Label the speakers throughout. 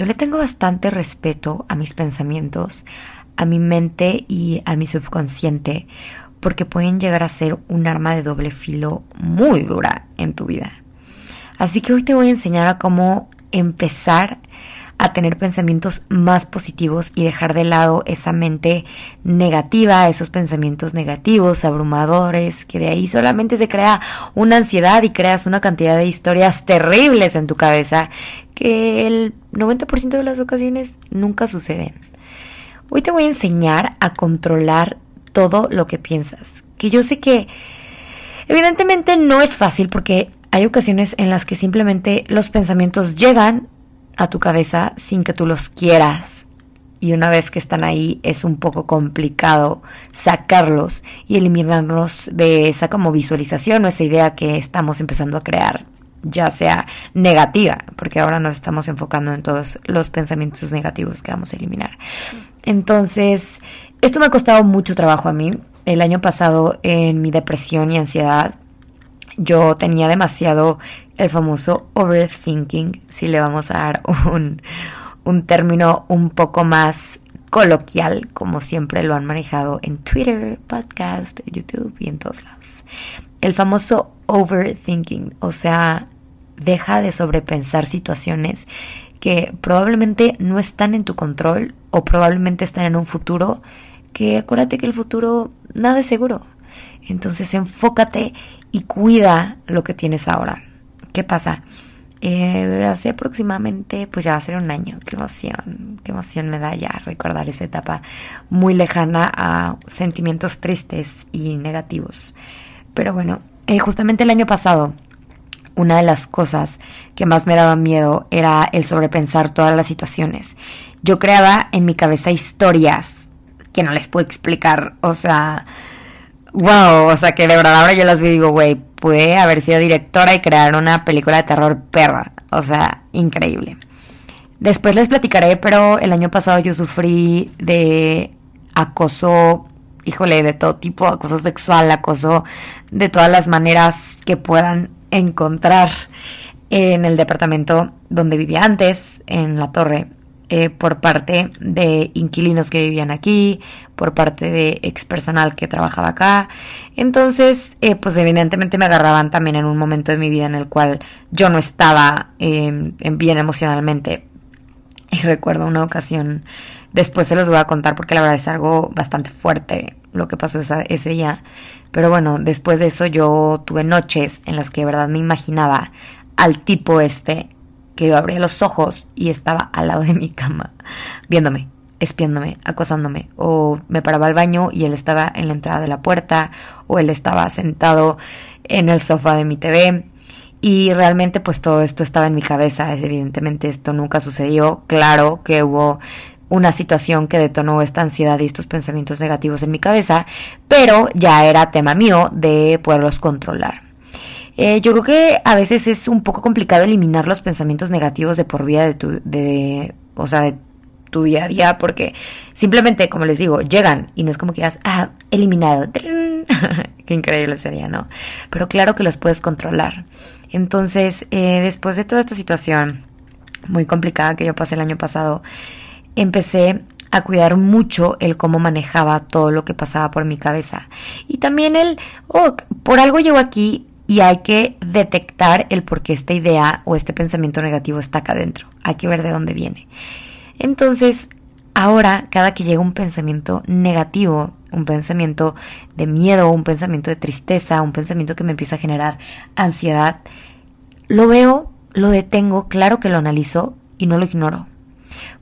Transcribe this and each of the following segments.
Speaker 1: yo le tengo bastante respeto a mis pensamientos, a mi mente y a mi subconsciente, porque pueden llegar a ser un arma de doble filo muy dura en tu vida. Así que hoy te voy a enseñar a cómo empezar a tener pensamientos más positivos y dejar de lado esa mente negativa, esos pensamientos negativos, abrumadores, que de ahí solamente se crea una ansiedad y creas una cantidad de historias terribles en tu cabeza que 90% de las ocasiones nunca suceden. Hoy te voy a enseñar a controlar todo lo que piensas, que yo sé que evidentemente no es fácil porque hay ocasiones en las que simplemente los pensamientos llegan a tu cabeza sin que tú los quieras. Y una vez que están ahí es un poco complicado sacarlos y eliminarlos de esa como visualización o esa idea que estamos empezando a crear, ya sea negativa, porque ahora nos estamos enfocando en todos los pensamientos negativos que vamos a eliminar. Entonces, esto me ha costado mucho trabajo a mí. El año pasado en mi depresión y ansiedad, yo tenía demasiado el famoso overthinking, si le vamos a dar un, un término un poco más coloquial, como siempre lo han manejado en Twitter, podcast, YouTube y en todos lados. El famoso overthinking, o sea, deja de sobrepensar situaciones que probablemente no están en tu control o probablemente están en un futuro que acuérdate que el futuro nada es seguro. Entonces enfócate y cuida lo que tienes ahora. ¿Qué pasa? Eh, hace aproximadamente, pues ya va a ser un año. Qué emoción, qué emoción me da ya recordar esa etapa muy lejana a sentimientos tristes y negativos. Pero bueno, eh, justamente el año pasado, una de las cosas que más me daba miedo era el sobrepensar todas las situaciones. Yo creaba en mi cabeza historias que no les puedo explicar, o sea, wow, o sea que de verdad ahora yo las vi y digo, güey, puede haber sido directora y crear una película de terror perra. O sea, increíble. Después les platicaré, pero el año pasado yo sufrí de acoso, híjole, de todo tipo, acoso sexual, acoso de todas las maneras que puedan encontrar en el departamento donde vivía antes, en la torre. Eh, por parte de inquilinos que vivían aquí, por parte de ex personal que trabajaba acá. Entonces, eh, pues evidentemente me agarraban también en un momento de mi vida en el cual yo no estaba em, bien emocionalmente. Y recuerdo una ocasión, después se los voy a contar porque la verdad es algo bastante fuerte lo que pasó ese día. Pero bueno, después de eso yo tuve noches en las que de verdad me imaginaba al tipo este que yo abría los ojos y estaba al lado de mi cama, viéndome, espiándome, acosándome, o me paraba al baño y él estaba en la entrada de la puerta, o él estaba sentado en el sofá de mi TV. Y realmente pues todo esto estaba en mi cabeza, evidentemente esto nunca sucedió, claro que hubo una situación que detonó esta ansiedad y estos pensamientos negativos en mi cabeza, pero ya era tema mío de poderlos controlar. Eh, yo creo que a veces es un poco complicado eliminar los pensamientos negativos de por vida de tu, de, o sea, de tu día a día, porque simplemente, como les digo, llegan y no es como que digas, ah, eliminado. Qué increíble sería, ¿no? Pero claro que los puedes controlar. Entonces, eh, después de toda esta situación muy complicada que yo pasé el año pasado, empecé a cuidar mucho el cómo manejaba todo lo que pasaba por mi cabeza. Y también el, oh, por algo llego aquí, y hay que detectar el por qué esta idea o este pensamiento negativo está acá adentro. Hay que ver de dónde viene. Entonces, ahora, cada que llega un pensamiento negativo, un pensamiento de miedo, un pensamiento de tristeza, un pensamiento que me empieza a generar ansiedad, lo veo, lo detengo, claro que lo analizo y no lo ignoro.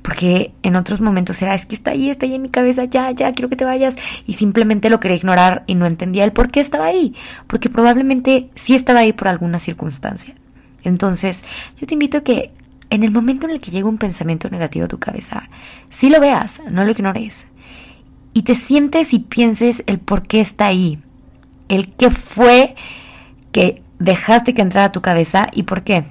Speaker 1: Porque en otros momentos era, es que está ahí, está ahí en mi cabeza, ya, ya, quiero que te vayas. Y simplemente lo quería ignorar y no entendía el por qué estaba ahí. Porque probablemente sí estaba ahí por alguna circunstancia. Entonces, yo te invito a que en el momento en el que llega un pensamiento negativo a tu cabeza, sí lo veas, no lo ignores. Y te sientes y pienses el por qué está ahí. El qué fue que dejaste que entrara a tu cabeza y por qué.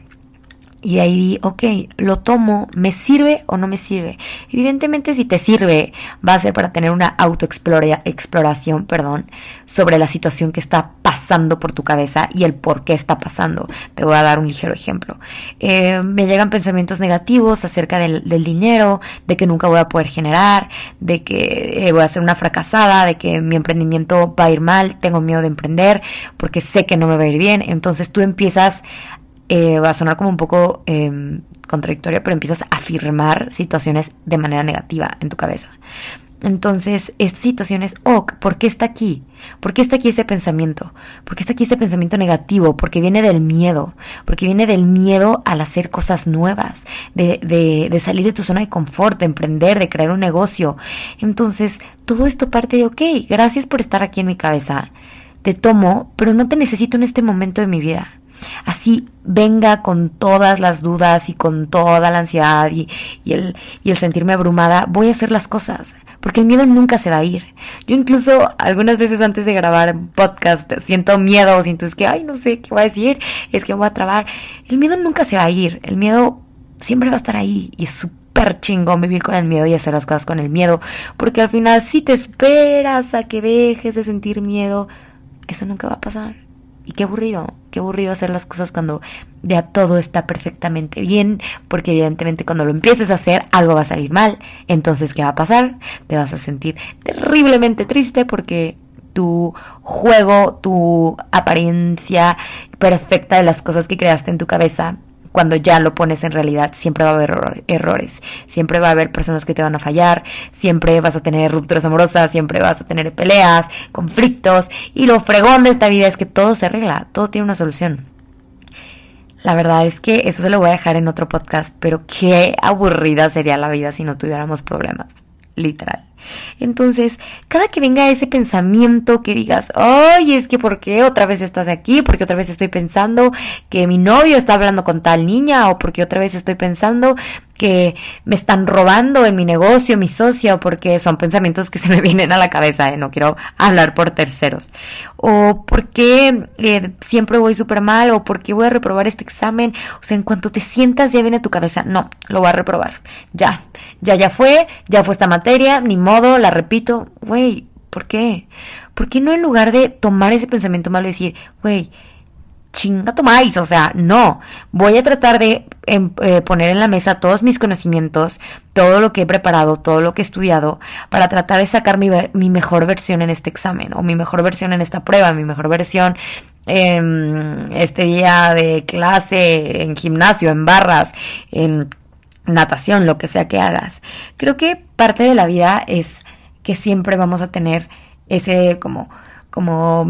Speaker 1: Y de ahí di, ok, lo tomo, ¿me sirve o no me sirve? Evidentemente si te sirve, va a ser para tener una autoexploración, perdón, sobre la situación que está pasando por tu cabeza y el por qué está pasando. Te voy a dar un ligero ejemplo. Eh, me llegan pensamientos negativos acerca del, dinero, de que nunca voy a poder generar, de que eh, voy a ser una fracasada, de que mi emprendimiento va a ir mal, tengo miedo de emprender porque sé que no me va a ir bien. Entonces tú empiezas eh, va a sonar como un poco eh, contradictoria, pero empiezas a afirmar situaciones de manera negativa en tu cabeza. Entonces, esta situación es, ok, ¿por qué está aquí? ¿Por qué está aquí ese pensamiento? ¿Por qué está aquí ese pensamiento negativo? Porque viene del miedo, porque viene del miedo al hacer cosas nuevas, de, de, de salir de tu zona de confort, de emprender, de crear un negocio. Entonces, todo esto parte de, ok, gracias por estar aquí en mi cabeza, te tomo, pero no te necesito en este momento de mi vida. Así venga con todas las dudas y con toda la ansiedad y, el, sentirme abrumada, voy a hacer las cosas. Porque el miedo nunca se va a ir. Yo incluso algunas veces antes de grabar podcast siento miedo, siento es que, ay, no sé qué voy a decir, es que voy a trabar. El miedo nunca se va a ir. El miedo siempre va a estar ahí y es súper chingón vivir con el miedo y hacer las cosas con el miedo. Porque al final si te esperas a que dejes de sentir miedo, eso nunca va a pasar. Y qué aburrido, qué aburrido hacer las cosas cuando ya todo está perfectamente bien, porque evidentemente cuando lo empieces a hacer algo va a salir mal. Entonces, ¿qué va a pasar? Te vas a sentir terriblemente triste porque tu juego, tu apariencia perfecta de las cosas que creaste en tu cabeza cuando ya lo pones en realidad, siempre va a haber errores, siempre va a haber personas que te van a fallar, siempre vas a tener rupturas amorosas, siempre vas a tener peleas, conflictos, y lo fregón de esta vida es que todo se arregla, todo tiene una solución. La verdad es que eso se lo voy a dejar en otro podcast, pero qué aburrida sería la vida si no tuviéramos problemas, literal. Entonces, cada que venga ese pensamiento que digas, ay, es que ¿por qué otra vez estás aquí? Porque otra vez estoy pensando que mi novio está hablando con tal niña o porque otra vez estoy pensando que me están robando en mi negocio, mi socio, porque son pensamientos que se me vienen a la cabeza, ¿eh? no quiero hablar por terceros. O porque eh, siempre voy súper mal, o porque voy a reprobar este examen. O sea, en cuanto te sientas ya viene a tu cabeza, no, lo voy a reprobar. Ya, ya, ya fue, ya fue esta materia, ni modo, la repito. Güey, ¿por qué? ¿Por qué no en lugar de tomar ese pensamiento malo y decir, güey, chinga tomáis, o sea, no, voy a tratar de em, eh, poner en la mesa todos mis conocimientos, todo lo que he preparado, todo lo que he estudiado, para tratar de sacar mi, mejor versión en este examen, o mi mejor versión en esta prueba, mi mejor versión en este día de clase, en gimnasio, en barras, en natación, lo que sea que hagas. Creo que parte de la vida es que siempre vamos a tener ese como como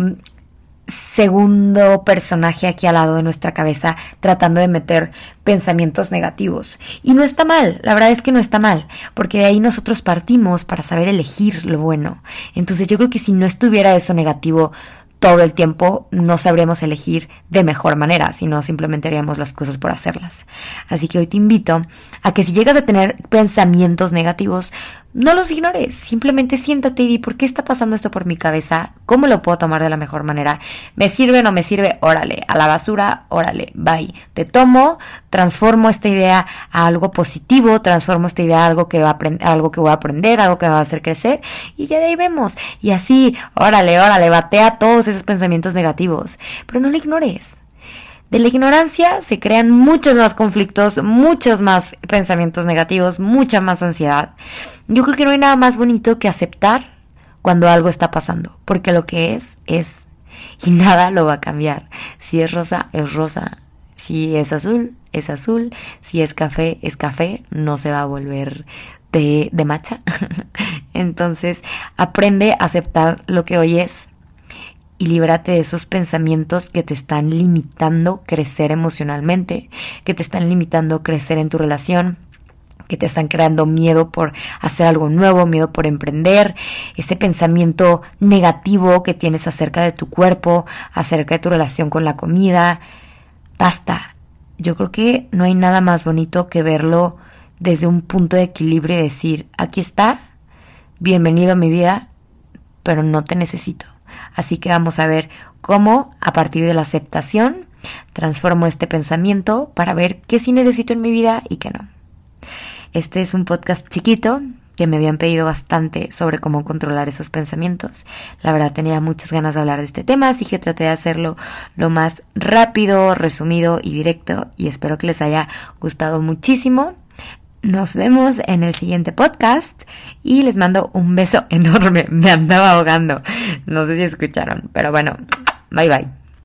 Speaker 1: segundo personaje aquí al lado de nuestra cabeza tratando de meter pensamientos negativos. Y no está mal, la verdad es que no está mal, porque de ahí nosotros partimos para saber elegir lo bueno. Entonces yo creo que si no estuviera eso negativo todo el tiempo, no sabremos elegir de mejor manera, sino simplemente haríamos las cosas por hacerlas. Así que hoy te invito a que si llegas a tener pensamientos negativos, no los ignores, simplemente siéntate y di por qué está pasando esto por mi cabeza, cómo lo puedo tomar de la mejor manera, me sirve o no me sirve, órale, a la basura, órale, bye. Te tomo, transformo esta idea a algo positivo, transformo esta idea a algo que, va a algo que voy a aprender, algo que me va a hacer crecer y ya de ahí vemos. Y así, órale, órale, batea todos esos pensamientos negativos, pero no lo ignores. De la ignorancia se crean muchos más conflictos, muchos más pensamientos negativos, mucha más ansiedad. Yo creo que no hay nada más bonito que aceptar cuando algo está pasando, porque lo que es, es. Y nada lo va a cambiar. Si es rosa, es rosa. Si es azul, es azul. Si es café, es café. No se va a volver de, de macha. Entonces, aprende a aceptar lo que hoy es y líbrate de esos pensamientos que te están limitando crecer emocionalmente, que te están limitando crecer en tu relación, que te están creando miedo por hacer algo nuevo, miedo por emprender, ese pensamiento negativo que tienes acerca de tu cuerpo, acerca de tu relación con la comida. Basta. Yo creo que no hay nada más bonito que verlo desde un punto de equilibrio y decir, aquí está, bienvenido a mi vida, pero no te necesito. Así que vamos a ver cómo a partir de la aceptación transformo este pensamiento para ver qué sí necesito en mi vida y qué no. Este es un podcast chiquito que me habían pedido bastante sobre cómo controlar esos pensamientos. La verdad tenía muchas ganas de hablar de este tema, así que traté de hacerlo lo más rápido, resumido y directo y espero que les haya gustado muchísimo. Nos vemos en el siguiente podcast y les mando un beso enorme. Me andaba ahogando. No sé si escucharon, pero bueno, bye bye.